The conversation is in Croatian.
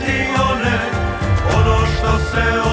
ti one, ono što se